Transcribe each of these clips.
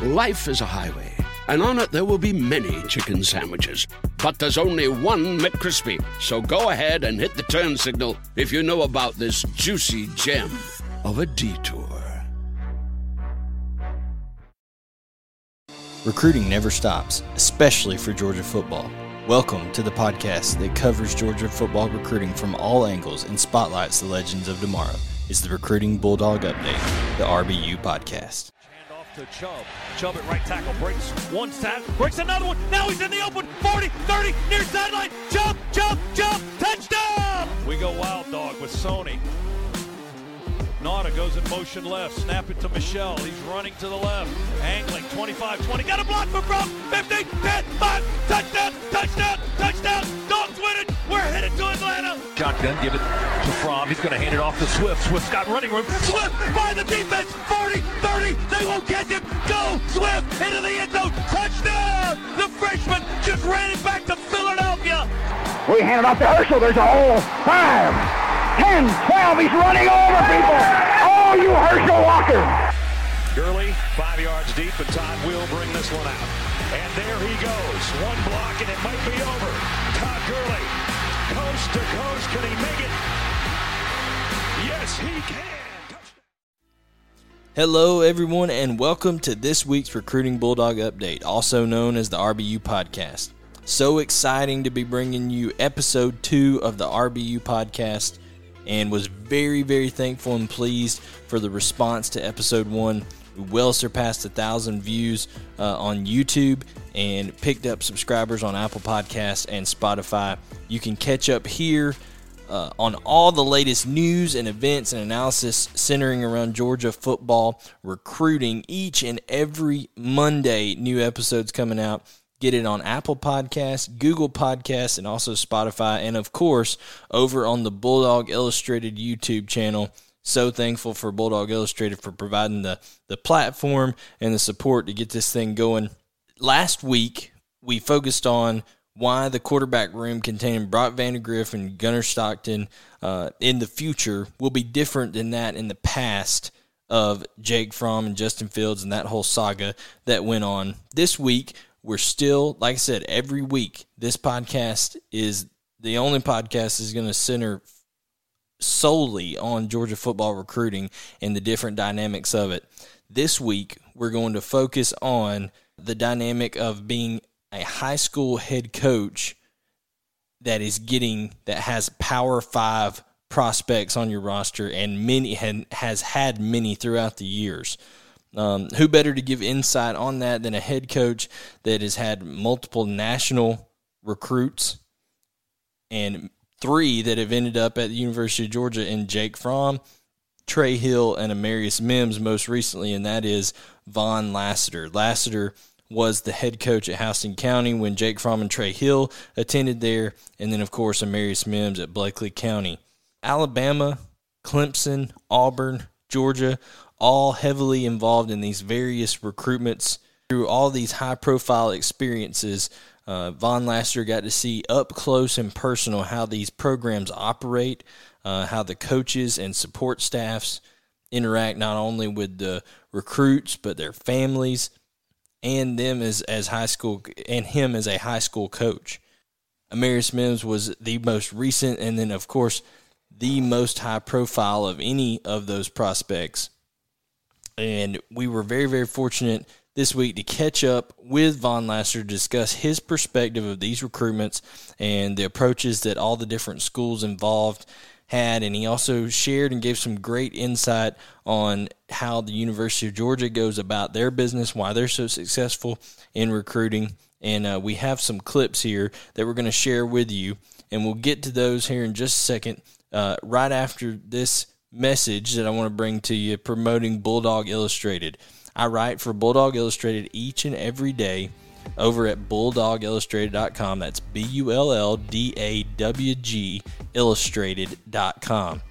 Life is a highway, and on it there will be many chicken sandwiches. But there's only one McCrispy. So go ahead and hit the turn signal if you know about this juicy gem of a detour. Recruiting never stops, especially for Georgia football. Welcome to the podcast that covers Georgia football recruiting from all angles and spotlights the legends of tomorrow. It's the Recruiting Bulldog Update, the RBU podcast. To Chubb. Chubb at right tackle breaks one tackle, breaks another one. Now he's in the open. 40, 30, near sideline. Chubb, Chubb, Chubb, touchdown! We go wild dog with Sony. Nauta goes in motion left. Snap it to Michel. He's running to the left. Angling 25 20. Got a block for Brown. 15 10 5. Touchdown. Touchdown. Touchdown. Dogs win it. We're headed to Atlanta. Shotgun. Give it to Fromm. He's going to hand it off to Swift. Swift's got running room. Swift by the defense. 40 30. They won't catch him. Go. Swift into the end zone. Touchdown. The freshman just ran it back to Philadelphia. We hand it off to Herschel. There's a hole. Five. 10, 12, he's running over people. Oh, you Herschel Walker. Gurley, five yards deep, and Todd will bring this one out. And there he goes. One block, and it might be over. Todd Gurley, coast to coast. Can he make it? Yes, he can. Hello, everyone, and welcome to this week's Recruiting Bulldog Update, also known as the RBU Podcast. So exciting to be bringing you episode two of the RBU Podcast and was very, very thankful and pleased for the response to episode one. We well surpassed a thousand views uh, on YouTube and picked up subscribers on Apple Podcasts and Spotify. You can catch up here uh, on all the latest news and events and analysis centering around Georgia football recruiting each and every Monday. New episodes coming out. Get it on Apple Podcasts, Google Podcasts, and also Spotify, and of course, over on the Bulldawg Illustrated YouTube channel. So thankful for Bulldawg Illustrated for providing the, the platform and the support to get this thing going. Last week, we focused on why the quarterback room containing Brock Vandagriff and Gunnar Stockton uh, in the future will be different than that in the past of Jake Fromm and Justin Fields and that whole saga that went on. This week, we're still, like I said, every week, this podcast is the only podcast is going to center solely on Georgia football recruiting and the different dynamics of it. This week, we're going to focus on the dynamic of being a high school head coach that is getting that has power five prospects on your roster and many and has had many throughout the years. Um, who better to give insight on that than a head coach that has had multiple national recruits and three that have ended up at the University of Georgia in Jake Fromm, Trey Hill, and Amarius Mims most recently, and that is Vaughn Lassiter. Lassiter was the head coach at Houston County when Jake Fromm and Trey Hill attended there, and then, of course, Amarius Mims at Bleckley County. Alabama, Clemson, Auburn, Georgia, all heavily involved in these various recruitments through all these high profile experiences. Uh, Von Lassiter got to see up close and personal how these programs operate, uh, how the coaches and support staffs interact not only with the recruits but their families and them as, as high school and him as a high school coach. Amarius Mims was the most recent and then of course the most high profile of any of those prospects and we were very, very fortunate this week to catch up with Von Lassiter to discuss his perspective of these recruitments and the approaches that all the different schools involved had. And he also shared and gave some great insight on how the University of Georgia goes about their business, why they're so successful in recruiting. And uh, we have some clips here that we're going to share with you. And we'll get to those here in just a second, uh, right after this message that I want to bring to you promoting Bulldawg Illustrated. I write for Bulldawg Illustrated each and every day over at bulldawgillustrated.com. That's B U L L D A W G illustrated.com.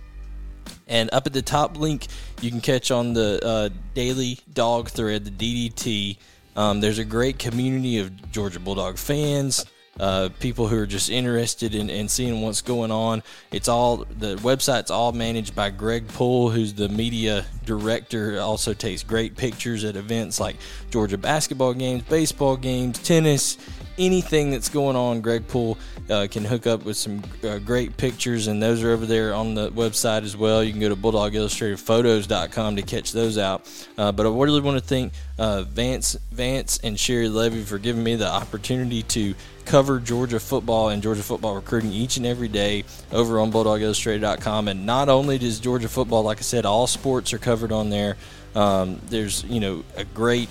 And up at the top link, you can catch on the uh, daily dog thread, the DDT. Um, there's a great community of Georgia Bulldog fans, uh, people who are just interested in, in seeing what's going on. It's all the website's all managed by Greg Poole, who's the media director. Also takes great pictures at events like Georgia basketball games, baseball games, tennis, anything that's going on. Greg Poole uh, can hook up with some uh, great pictures, and those are over there on the website as well. You can go to BulldawgIllustratedPhotos.com to catch those out. Uh, but I really want to thank uh, Vance, Vance and Sherry Levy for giving me the opportunity to cover Georgia football and Georgia football recruiting each and every day over on BulldawgIllustrated.com. And not only does Georgia football, like I said, all sports are covered on there. Um, there's you know a great,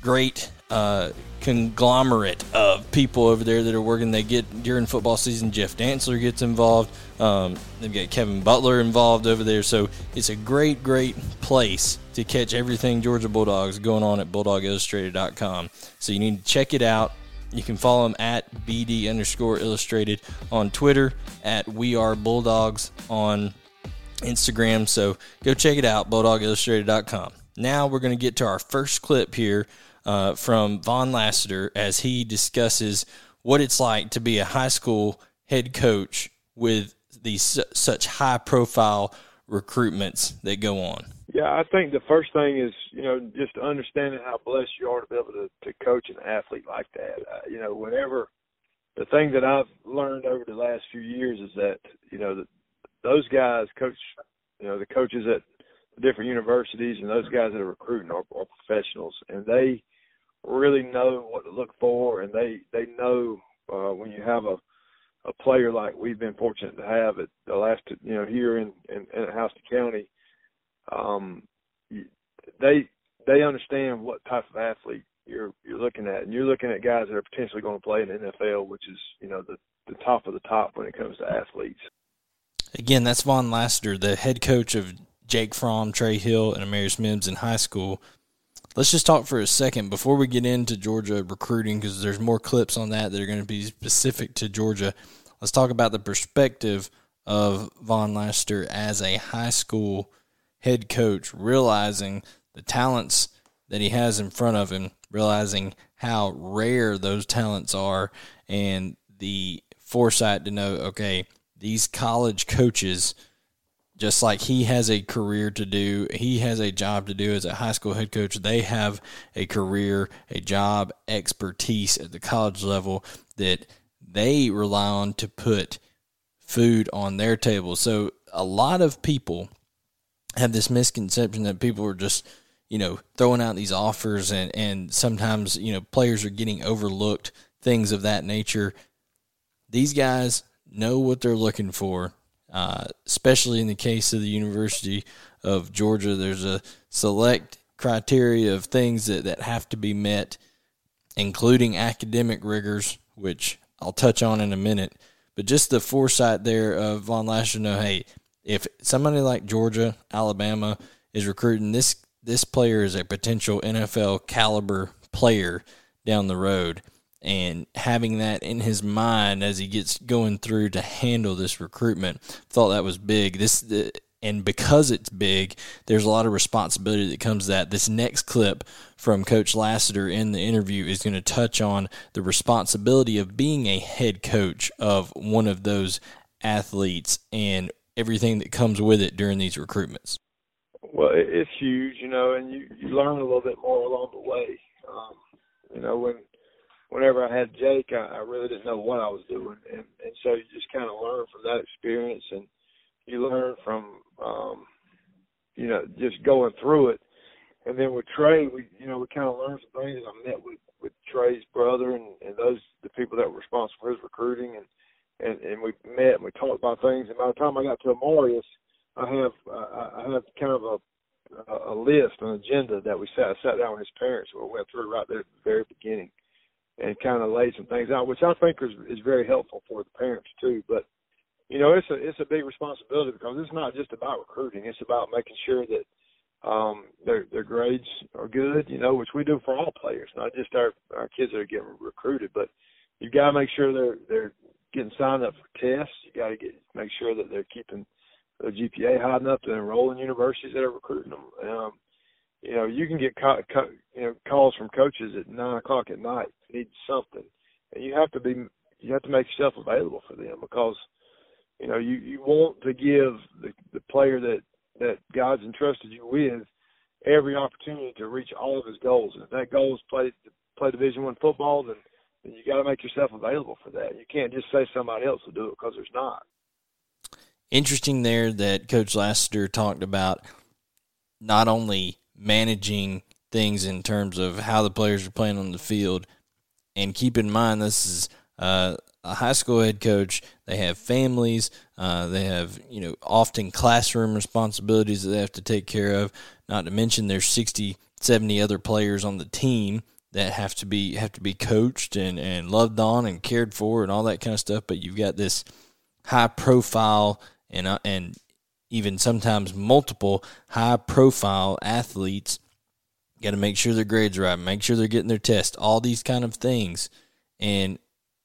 great uh, conglomerate of people over there that are working. They get during football season. Jeff Dantzler gets involved. Um, they've got Kevin Butler involved over there. So it's a great, great place to catch everything Georgia Bulldogs going on at BulldawgIllustrated.com. So you need to check it out. You can follow them at BD underscore illustrated on Twitter, at We Are Bulldogs on Instagram. So go check it out, BulldawgIllustrated.com. Now we're going to get to our first clip here uh, from Von Lassiter as he discusses what it's like to be a high school head coach with these such high profile recruitments that go on. Yeah, I think the first thing is, you know, just understanding how blessed you are to be able to, to coach an athlete like that. Uh, you know, whenever the thing that I've learned over the last few years is that, you know, those guys coach, you know, the coaches at different universities and those guys that are recruiting are, are professionals and they really know what to look for and they, they know, uh, when you have a, a player like we've been fortunate to have at the last, you know, here in, in, in Houston County, um, they they understand what type of athlete you're you're looking at, and you're looking at guys that are potentially going to play in the NFL, which is you know the the top of the top when it comes to athletes. Again, that's Von Lassiter, the head coach of Jake Fromm, Trey Hill, and Amarius Mims in high school. Let's just talk for a second before we get into Georgia recruiting because there's more clips on that that are going to be specific to Georgia. Let's talk about the perspective of Von Lassiter as a high school head coach realizing the talents that he has in front of him, realizing how rare those talents are, and the foresight to know, okay, these college coaches, just like he has a career to do, he has a job to do as a high school head coach. They have a career, a job, expertise at the college level that they rely on to put food on their table. So a lot of people have this misconception that people are just you know throwing out these offers and and sometimes you know players are getting overlooked things of that nature these guys know what they're looking for uh, especially in the case of the university of georgia there's a select criteria of things that, that have to be met including academic rigors which i'll touch on in a minute. But just the foresight there of von Lassiter know hey if somebody like Georgia, Alabama is recruiting this this player is a potential NFL caliber player down the road and having that in his mind as he gets going through to handle this recruitment thought that was big this and because it's big there's a lot of responsibility that comes that this next clip from coach Lassiter in the interview is going to touch on the responsibility of being a head coach of one of those athletes and everything that comes with it during these recruitments? Well, it's huge, you know, and you you learn a little bit more along the way. Um, you know, when whenever I had Jake, I, I really didn't know what I was doing, and and so you just kind of learn from that experience, and you learn from um, you know just going through it. And then with Trey, we you know we kind of learned some things. I met with with Trey's brother and and those the people that were responsible for his recruiting, and and and we met and we talked about things. And by the time I got to Amarius, I have uh, I have kind of a a list, an agenda that we sat sat down with his parents. We went through right there at the very beginning, and kind of laid some things out, which I think is is very helpful for the parents too. But you know, it's a it's a big responsibility because it's not just about recruiting. It's about making sure that um, their their grades are good. You know, which we do for all players, not just our our kids that are getting recruited. But you've got to make sure they're they're getting signed up for tests. You got to get make sure that they're keeping their GPA high enough to enroll in universities that are recruiting them. Um, you know, you can get co- co- you know calls from coaches at nine o'clock at night need something, and you have to be you have to make yourself available for them because you know you you want to give the the player that that God's entrusted you with every opportunity to reach all of his goals. And if that goal is play play Division One football, then then you got to make yourself available for that. You can't just say somebody else will do it because there's not. Interesting there that Coach Lassiter talked about not only managing things in terms of how the players are playing on the field, and keep in mind this is uh, a high school head coach. They have families. Uh, they have you know often classroom responsibilities that they have to take care of. Not to mention there's 60, 70 other players on the team that have to be have to be coached and, and loved on and cared for and all that kind of stuff. But you've got this high profile and uh, and even sometimes multiple high profile athletes. Got to make sure their grades are right, make sure they're getting their test, all these kind of things. And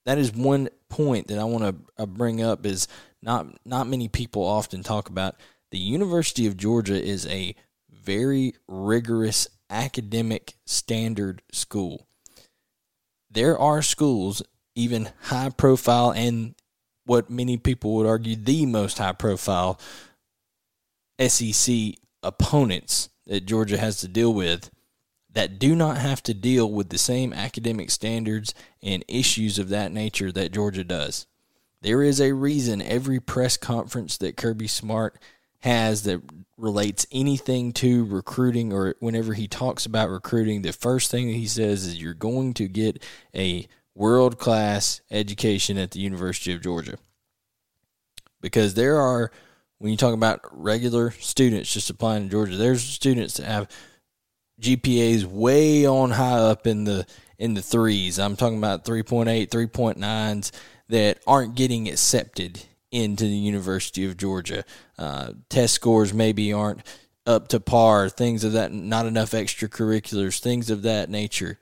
that is one point that I want to bring up is not not many people often talk about. The University of Georgia is a very rigorous academic standard school. There are schools, even high profile and what many people would argue the most high profile SEC opponents that Georgia has to deal with that do not have to deal with the same academic standards and issues of that nature that Georgia does. There is a reason every press conference that Kirby Smart has that relates anything to recruiting or whenever he talks about recruiting, the first thing that he says is you're going to get a world class education at the University of Georgia. Because there are, when you talk about regular students just applying to Georgia, there's students that have GPAs way on high up in the in the threes. I'm talking about 3.8, 3.9s that aren't getting accepted into the University of Georgia. Uh, test scores maybe aren't up to par, things of that, not enough extracurriculars, things of that nature.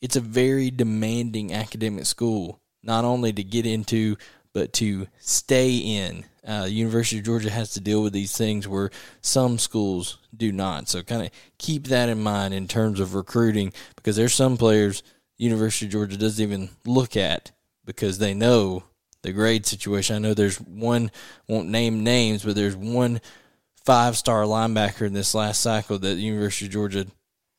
It's a very demanding academic school, not only to get into, but to stay in. Uh, University of Georgia has to deal with these things where some schools do not. So kind of keep that in mind in terms of recruiting because there's some players University of Georgia doesn't even look at because they know the grade situation. I know there's one won't name names, but there's one five star linebacker in this last cycle that the University of Georgia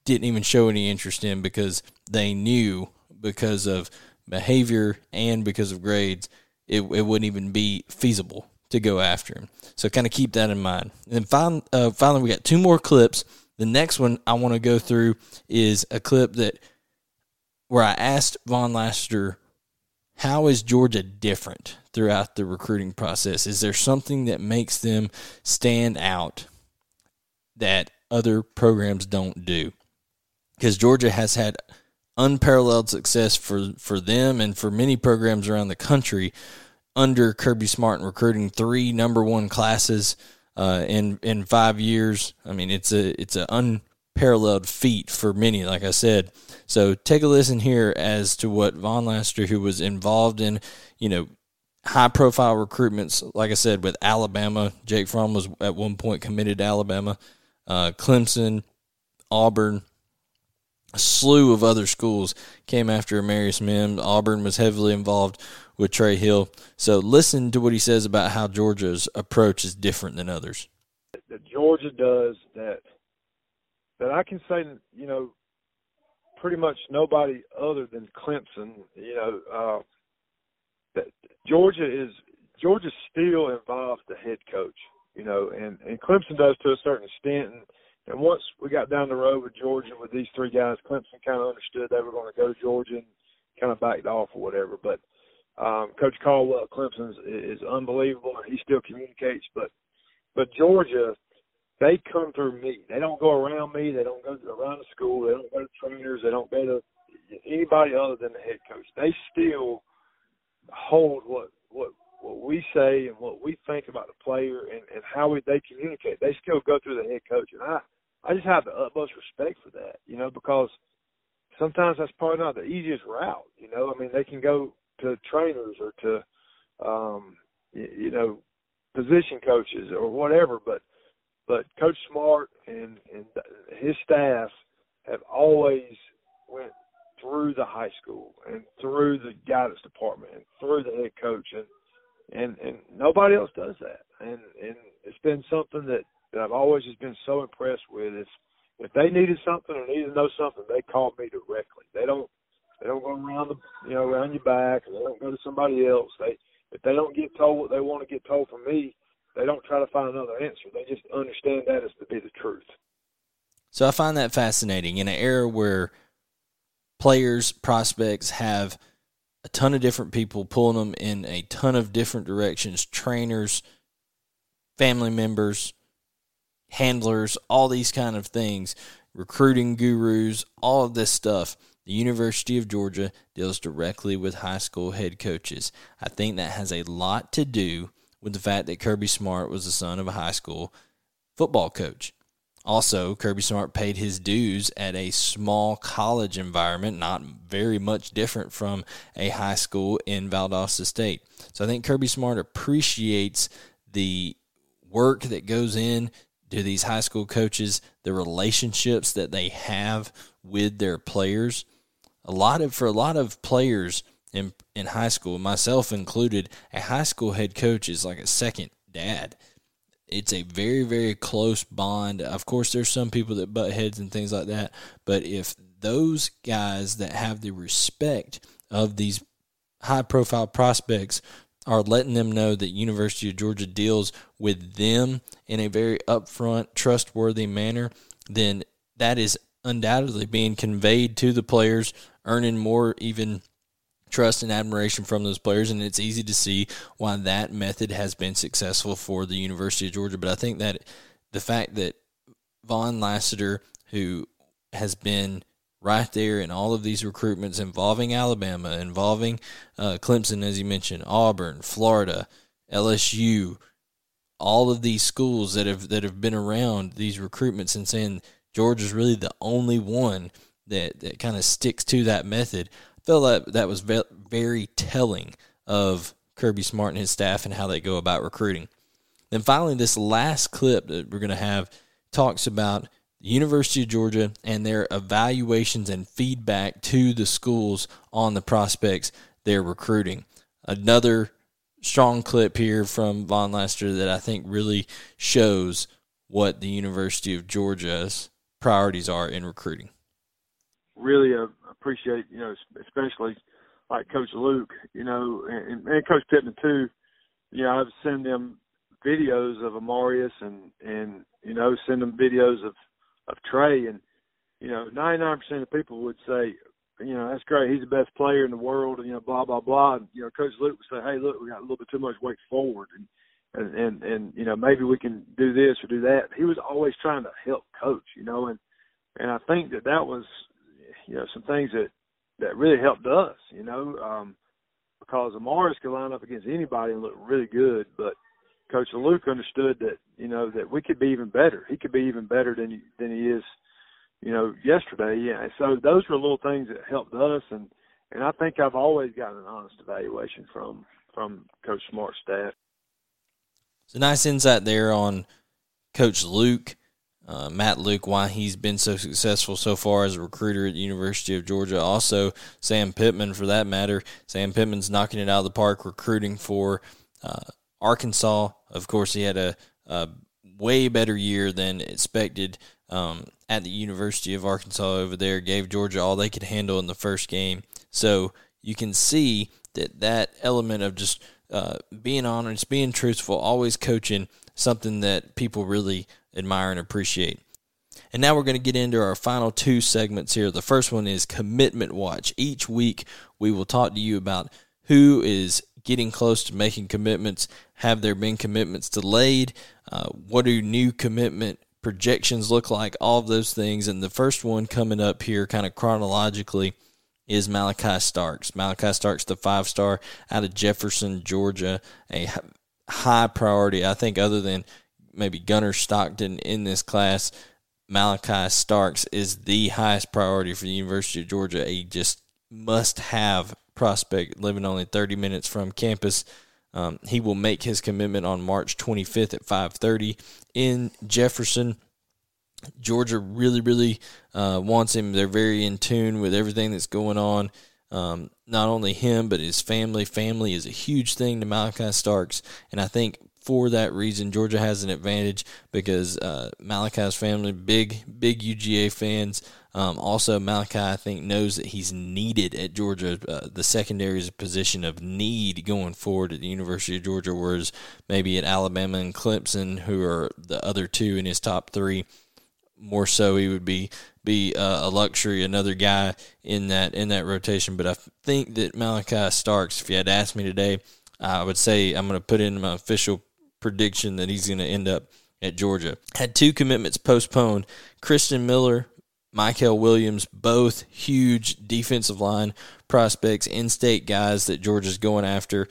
didn't even show any interest in because they knew because of behavior and because of grades it, it wouldn't even be feasible to go after him. So kind of keep that in mind. And then finally, uh, finally, we got two more clips. The next one I want to go through is a clip that where I asked Von Lassiter, how is Georgia different throughout the recruiting process? Is there something that makes them stand out that other programs don't do? Because Georgia has had unparalleled success for, for them and for many programs around the country under Kirby Smart in recruiting three number one classes uh, in in five years. I mean, it's a it's an unparalleled feat for many. Like I said, so take a listen here as to what Von Lassiter, who was involved in, you know, high profile recruitments. Like I said, with Alabama, Jake Fromm was at one point committed to Alabama, uh, Clemson, Auburn, a slew of other schools came after Amarius Mims. Auburn was heavily involved with Trey Hill. So listen to what he says about how Georgia's approach is different than others. That Georgia does that that I can say, you know, pretty much nobody other than Clemson, you know, uh, that Georgia is Georgia still involves the head coach, you know, and and Clemson does to a certain extent. And, and once we got down the road with Georgia with these three guys, Clemson kind of understood they were going to go to Georgia and kind of backed off or whatever. But um, Coach Caldwell at Clemson is, is unbelievable, and he still communicates. But but Georgia, they come through me. They don't go around me. They don't go around the school. They don't go to trainers. They don't go to anybody other than the head coach. They still hold what what what we say and what we think about the player and, and how we, they communicate, they still go through the head coach. And I, I just have the utmost respect for that, you know, because sometimes that's probably not the easiest route. You know, I mean, they can go to trainers or to, um, you, know, position coaches or whatever, but but Coach Smart and and his staff have always went through the high school and through the guidance department and through the head coach and and and nobody else does that. And and it's been something that, that I've always just been so impressed with is if they needed something or needed to know something they call me directly. They don't they don't go around the you know around your back they don't go to somebody else. They if they don't get told what they want to get told from me they don't try to find another answer. They just understand that as to be the truth. So I find that fascinating. In an era where players, prospects have a ton of different people pulling them in a ton of different directions trainers, family members, handlers, all these kind of things, recruiting gurus, all of this stuff. The University of Georgia deals directly with high school head coaches. I think that has a lot to do with the fact that Kirby Smart was the son of a high school football coach. Also, Kirby Smart paid his dues at a small college environment, not very much different from a high school in Valdosta State. So I think Kirby Smart appreciates the work that goes in to these high school coaches, the relationships that they have with their players. A lot of for a lot of players in in high school, myself included, a high school head coach is like a second dad it's a very very close bond. Of course, there's some people that butt heads and things like that, but if those guys that have the respect of these high profile prospects are letting them know that University of Georgia deals with them in a very upfront, trustworthy manner, then that is undoubtedly being conveyed to the players, earning more even trust and admiration from those players, and it's easy to see why that method has been successful for the University of Georgia. But I think that the fact that Vaughn Lassiter, who has been right there in all of these recruitments involving Alabama, involving uh, Clemson, as you mentioned, Auburn, Florida, LSU, all of these schools that have that have been around these recruitments and saying Georgia's really the only one that, that kind of sticks to that method I felt that that was very telling of Kirby Smart and his staff and how they go about recruiting. Then finally, this last clip that we're going to have talks about the University of Georgia and their evaluations and feedback to the schools on the prospects they're recruiting. Another strong clip here from Vaughn Lassiter that I think really shows what the University of Georgia's priorities are in recruiting. Really, a appreciate, you know, especially like Coach Luke, you know, and, and Coach Pittman too. You know, I've send them videos of Amarius and and you know send them videos of of Trey and you know 99% of people would say you know that's great he's the best player in the world and you know blah blah blah and you know Coach Luke would say hey look we got a little bit too much weight forward and and and and you know maybe we can do this or do that he was always trying to help coach you know and and I think that that was you know some things that that really helped us. You know, um, because Amarius could line up against anybody and look really good, but Coach Luke understood that you know that we could be even better. He could be even better than than he is, you know, yesterday. Yeah, so those were little things that helped us, and and I think I've always gotten an honest evaluation from from Coach Smart's staff. A nice insight there on Coach Luke uh, Matt Luke, why he's been so successful so far as a recruiter at the University of Georgia. Also, Sam Pittman, for that matter. Sam Pittman's knocking it out of the park recruiting for uh, Arkansas. Of course, he had a, a way better year than expected um, at the University of Arkansas over there. Gave Georgia all they could handle in the first game. So you can see that that element of just uh, being honest, being truthful, always coaching, something that people really admire and appreciate. And now we're going to get into our final two segments here. The first one is Commitment Watch. Each week, we will talk to you about who is getting close to making commitments. Have there been commitments delayed? Uh, what do new commitment projections look like? All of those things. And the first one coming up here, kind of chronologically, is Malachi Starks. Malachi Starks, the five star out of Jefferson, Georgia, a high priority. I think, other than maybe Gunnar Stockton in this class, Malachi Starks is the highest priority for the University of Georgia. A just must have prospect living only 30 minutes from campus. Um, he will make his commitment on March 25th at 5:30 in Jefferson. Georgia really, really uh, wants him. They're very in tune with everything that's going on. Um, not only him, but his family. Family is a huge thing to Malachi Starks, and I think for that reason, Georgia has an advantage because uh, Malachi's family, big, big UGA fans. Um, also, Malachi, I think, knows that he's needed at Georgia. Uh, the secondary is a position of need going forward at the University of Georgia, whereas maybe at Alabama and Clemson, who are the other two in his top three, more so he would be be uh, a luxury, another guy in that in that rotation. But I think that Malachi Starks, if you had asked me today, I would say I'm going to put in my official prediction that he's going to end up at Georgia. Had two commitments postponed. Christian Miller, Mykel Williams, both huge defensive line prospects, in-state guys that Georgia's going after.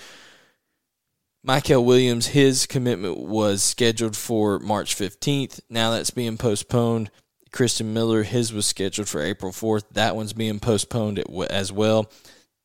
Mykel Williams, his commitment was scheduled for March 15th. Now that's being postponed. Christian Miller, his was scheduled for April 4th. That one's being postponed as well.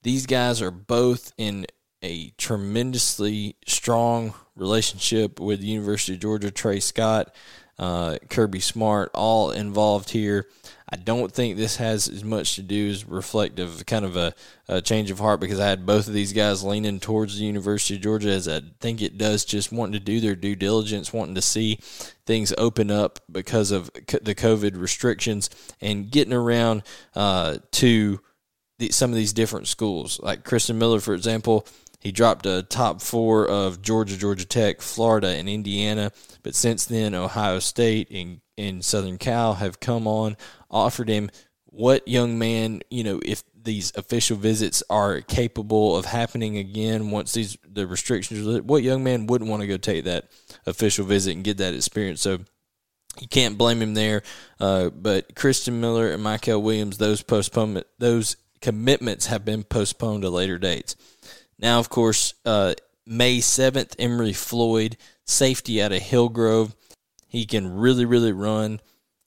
These guys are both in a tremendously strong relationship with the University of Georgia. Tray Scott, uh, Kirby Smart, all involved here. I don't think this has as much to do as reflective, kind of a, a, change of heart because I had both of these guys leaning towards the University of Georgia as I think it does just wanting to do their due diligence, wanting to see things open up because of the COVID restrictions and getting around uh, to the, some of these different schools. Like Christian Miller, for example, he dropped a top four of Georgia, Georgia Tech, Florida, and Indiana. But since then, Ohio State and, and Southern Cal have come on, offered him what young man, you know, if these official visits are capable of happening again once these the restrictions are what young man wouldn't want to go take that official visit and get that experience so you can't blame him there uh, but Christian Miller and Mykel Williams those postponement those commitments have been postponed to later dates now, of course, uh, May 7th, Emory Floyd, safety out of Hillgrove. He can really, really run.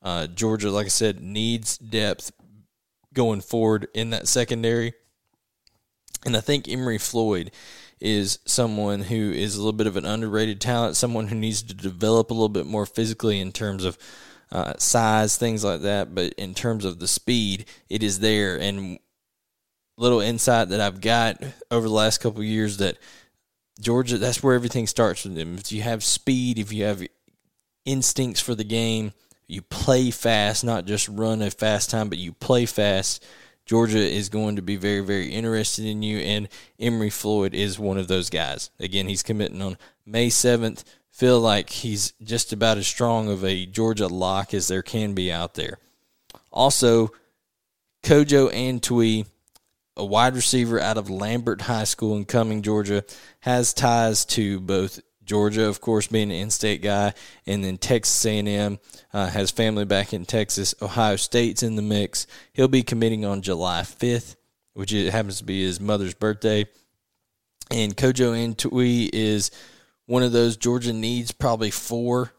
Uh, Georgia, like I said, needs depth going forward in that secondary. And I think Emory Floyd is someone who is a little bit of an underrated talent, someone who needs to develop a little bit more physically in terms of uh, size, things like that. But in terms of the speed, it is there. And little insight that I've got over the last couple years that Georgia, that's where everything starts with them. If you have speed, if you have instincts for the game, you play fast, not just run a fast time, but you play fast. Georgia is going to be very, very interested in you, and Emory Floyd is one of those guys. Again, he's committing on May 7th. Feel like he's just about as strong of a Georgia lock as there can be out there. Also, Kojo Antwi a wide receiver out of Lambert High School in Cumming, Georgia, has ties to both Georgia, of course, being an in-state guy, and then Texas A&M uh, has family back in Texas. Ohio State's in the mix. He'll be committing on July 5th, which happens to be his mother's birthday. And Kojo Antwi is one of those Georgia needs probably four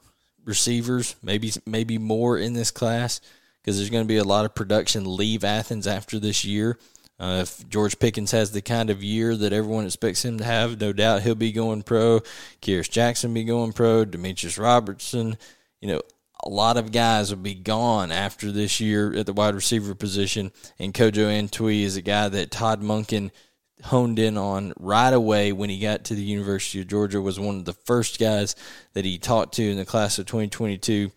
receivers, maybe maybe more in this class because there's going to be a lot of production leave Athens after this year. Uh, if George Pickens has the kind of year that everyone expects him to have, no doubt he'll be going pro. Kearis Jackson be going pro. Demetrius Robertson, you know, a lot of guys will be gone after this year at the wide receiver position. And Kojo Antwi is a guy that Todd Monken honed in on right away when he got to the University of Georgia. Was one of the first guys that he talked to in the class of 2022.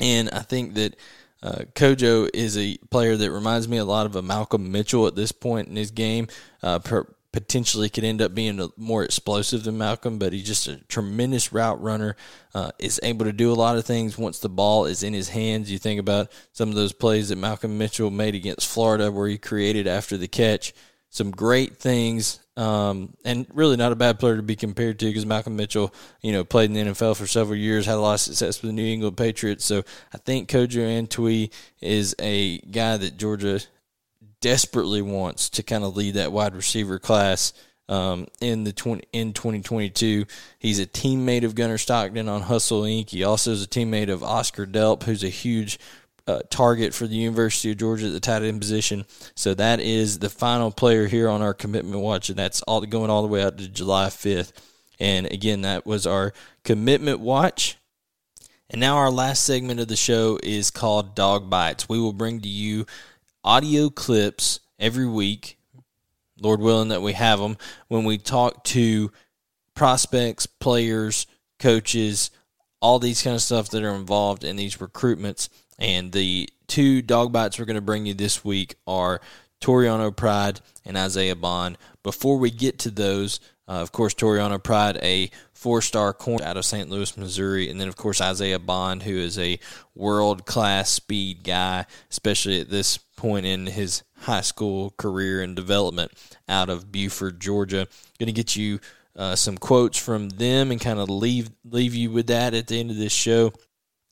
And I think that uh, Kojo is a player that reminds me a lot of a Malcolm Mitchell at this point in his game. Uh, per, potentially could end up being a, more explosive than Malcolm, but he's just a tremendous route runner. Uh, is able to do a lot of things once the ball is in his hands. You think about some of those plays that Malcolm Mitchell made against Florida, where he created after the catch. Some great things um, and really not a bad player to be compared to because Malcolm Mitchell, you know, played in the NFL for several years, had a lot of success with the New England Patriots. So I think Kojo Antwi is a guy that Georgia desperately wants to kind of lead that wide receiver class um, in the 20, in 2022. He's a teammate of Gunnar Stockton on Hustle Inc. He also is a teammate of Oscar Delp, who's a huge uh, target for the University of Georgia at the tight end position. So that is the final player here on our commitment watch, and that's all going all the way out to July 5th. And again, that was our commitment watch. And now our last segment of the show is called Dog Bites. We will bring to you audio clips every week Lord willing that we have them, when we talk to prospects, players, coaches, all these kind of stuff that are involved in these recruitments. And the two dog bites we're going to bring you this week are Toriano Pride and Isaiah Bond. Before we get to those, uh, of course, Toriano Pride, a four star corner out of St. Louis, Missouri. And then, of course, Isaiah Bond, who is a world class speed guy, especially at this point in his high school career and development out of Buford, Georgia. Going to get you uh, some quotes from them and kind of leave leave you with that at the end of this show.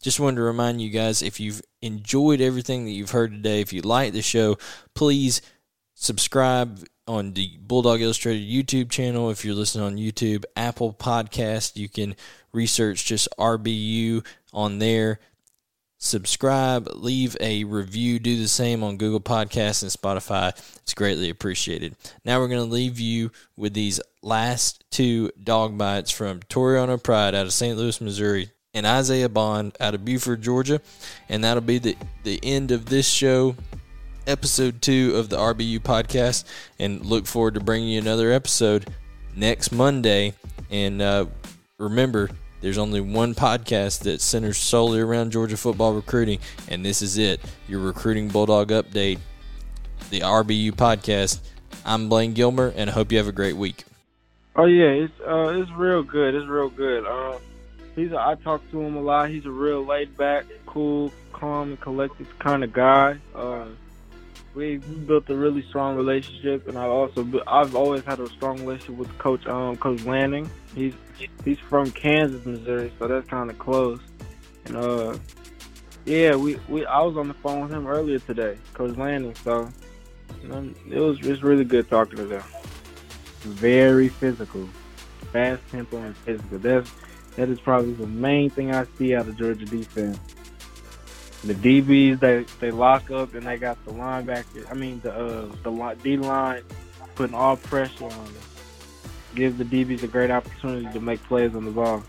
Just wanted to remind you guys if you've enjoyed everything that you've heard today, if you like the show, please subscribe on the Bulldawg Illustrated YouTube channel. If you're listening on YouTube, Apple Podcast, you can research just RBU on there subscribe, leave a review, do the same on Google Podcasts and Spotify. It's greatly appreciated. Now we're going to leave you with these last two dog bites from Toriano Pride out of St. Louis, Missouri, and Isaiah Bond out of Buford, Georgia. And that'll be the, the end of this show, episode two of the RBU podcast. And look forward to bringing you another episode next Monday. And uh, remember, there's only one podcast that centers solely around Georgia football recruiting, and this is it your Recruiting Bulldog Update, the RBU podcast. I'm Blaine Gilmer, and I hope you have a great week. Oh yeah, it's uh, it's real good. It's real good. Uh, he's a, I talk to him a lot. He's a real laid back, cool, calm, and collected kind of guy. Uh, we, built a really strong relationship, and I also I've always had a strong relationship with Coach um, Coach Landing. He's he's from Kansas, Missouri, so that's kind of close. And uh, yeah, we, we I was on the phone with him earlier today, Coach Landing. So it was just really good talking to them. Very physical, fast tempo and physical. That's that is probably the main thing I see out of Georgia defense the DBs they they lock up and they got the linebacker. I mean the uh, the D line putting all pressure on them. Gives the DBs a great opportunity to make plays on the ball.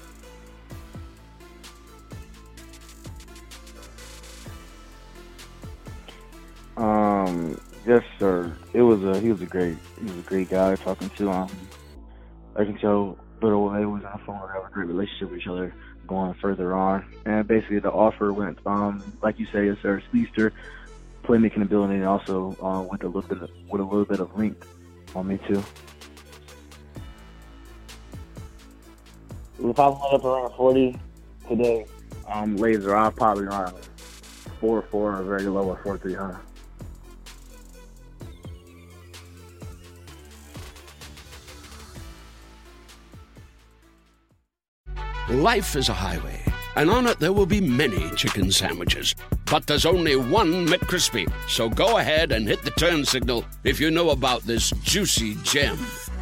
Um, yes, sir. It was a he was a great he was a great guy talking to. Um, I can tell little way was on the phone. We have a great relationship with each other going further on. And basically, the offer went, um, like you say, it's our speedster, playmaking ability, and also uh, with a little bit of, with a little bit of length on me too. If I went up around 40 today, um, laser, I'll probably run four four or very low at four three hundred. Life is a highway, and on it there will be many chicken sandwiches. But there's only one McCrispy. So go ahead and hit the turn signal if you know about this juicy gem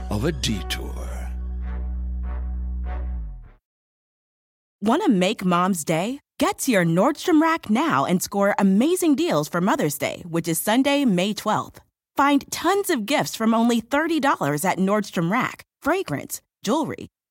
of a detour. Want to make mom's day? Get to your Nordstrom Rack now and score amazing deals for Mother's Day, which is Sunday, May 12th. Find tons of gifts from only $30 at Nordstrom Rack fragrance, jewelry,